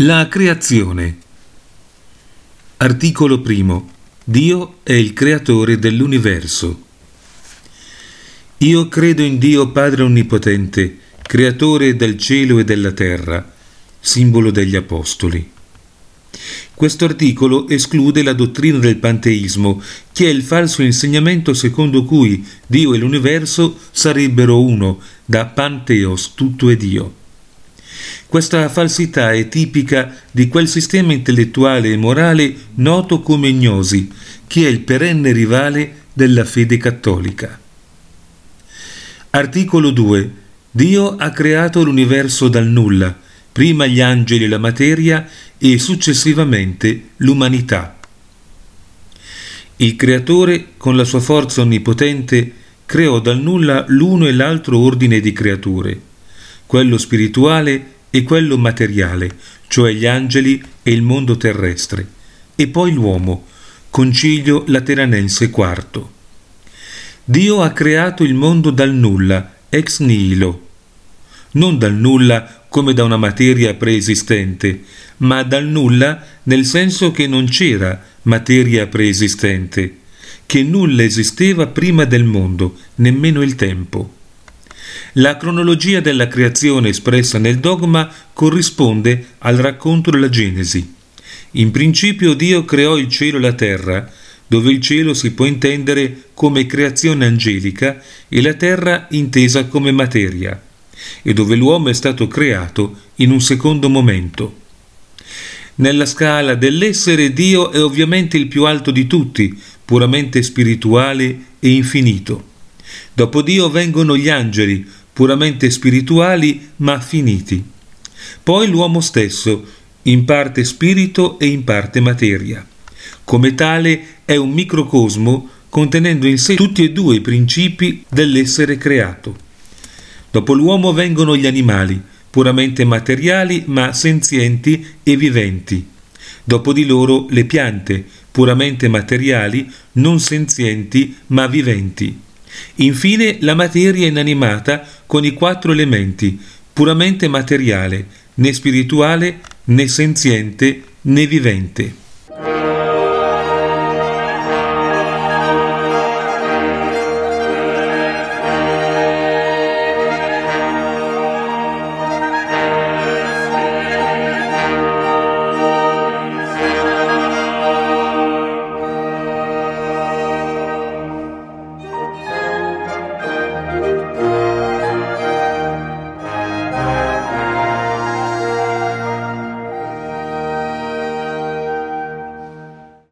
La creazione. Articolo primo. Dio è il creatore dell'universo. Io credo in Dio Padre Onnipotente, creatore del cielo e della terra, simbolo degli Apostoli. Questo articolo esclude la dottrina del panteismo, che è il falso insegnamento secondo cui Dio e l'universo sarebbero uno, da panteos tutto è Dio. Questa falsità è tipica di quel sistema intellettuale e morale noto come gnosi, che è il perenne rivale della fede cattolica. Articolo 2. Dio ha creato l'universo dal nulla, prima gli angeli e la materia e successivamente l'umanità. Il Creatore, con la sua forza onnipotente, creò dal nulla l'uno e l'altro ordine di creature, quello spirituale e quello materiale, cioè gli angeli e il mondo terrestre, e poi l'uomo, Concilio Lateranense IV. Dio ha creato il mondo dal nulla, ex nihilo, non dal nulla come da una materia preesistente, ma dal nulla nel senso che non c'era materia preesistente, che nulla esisteva prima del mondo, nemmeno il tempo. La cronologia della creazione espressa nel dogma corrisponde al racconto della Genesi. In principio Dio creò il cielo e la terra, dove il cielo si può intendere come creazione angelica e la terra intesa come materia, e dove l'uomo è stato creato in un secondo momento. Nella scala dell'essere Dio è ovviamente il più alto di tutti, puramente spirituale e infinito. Dopo Dio vengono gli angeli, puramente spirituali ma finiti. Poi l'uomo stesso, in parte spirito e in parte materia. Come tale è un microcosmo contenendo in sé tutti e due i principi dell'essere creato. Dopo l'uomo vengono gli animali, puramente materiali ma senzienti e viventi. Dopo di loro le piante, puramente materiali, non senzienti ma viventi. Infine la materia inanimata con i quattro elementi, puramente materiale, né spirituale, né senziente, né vivente.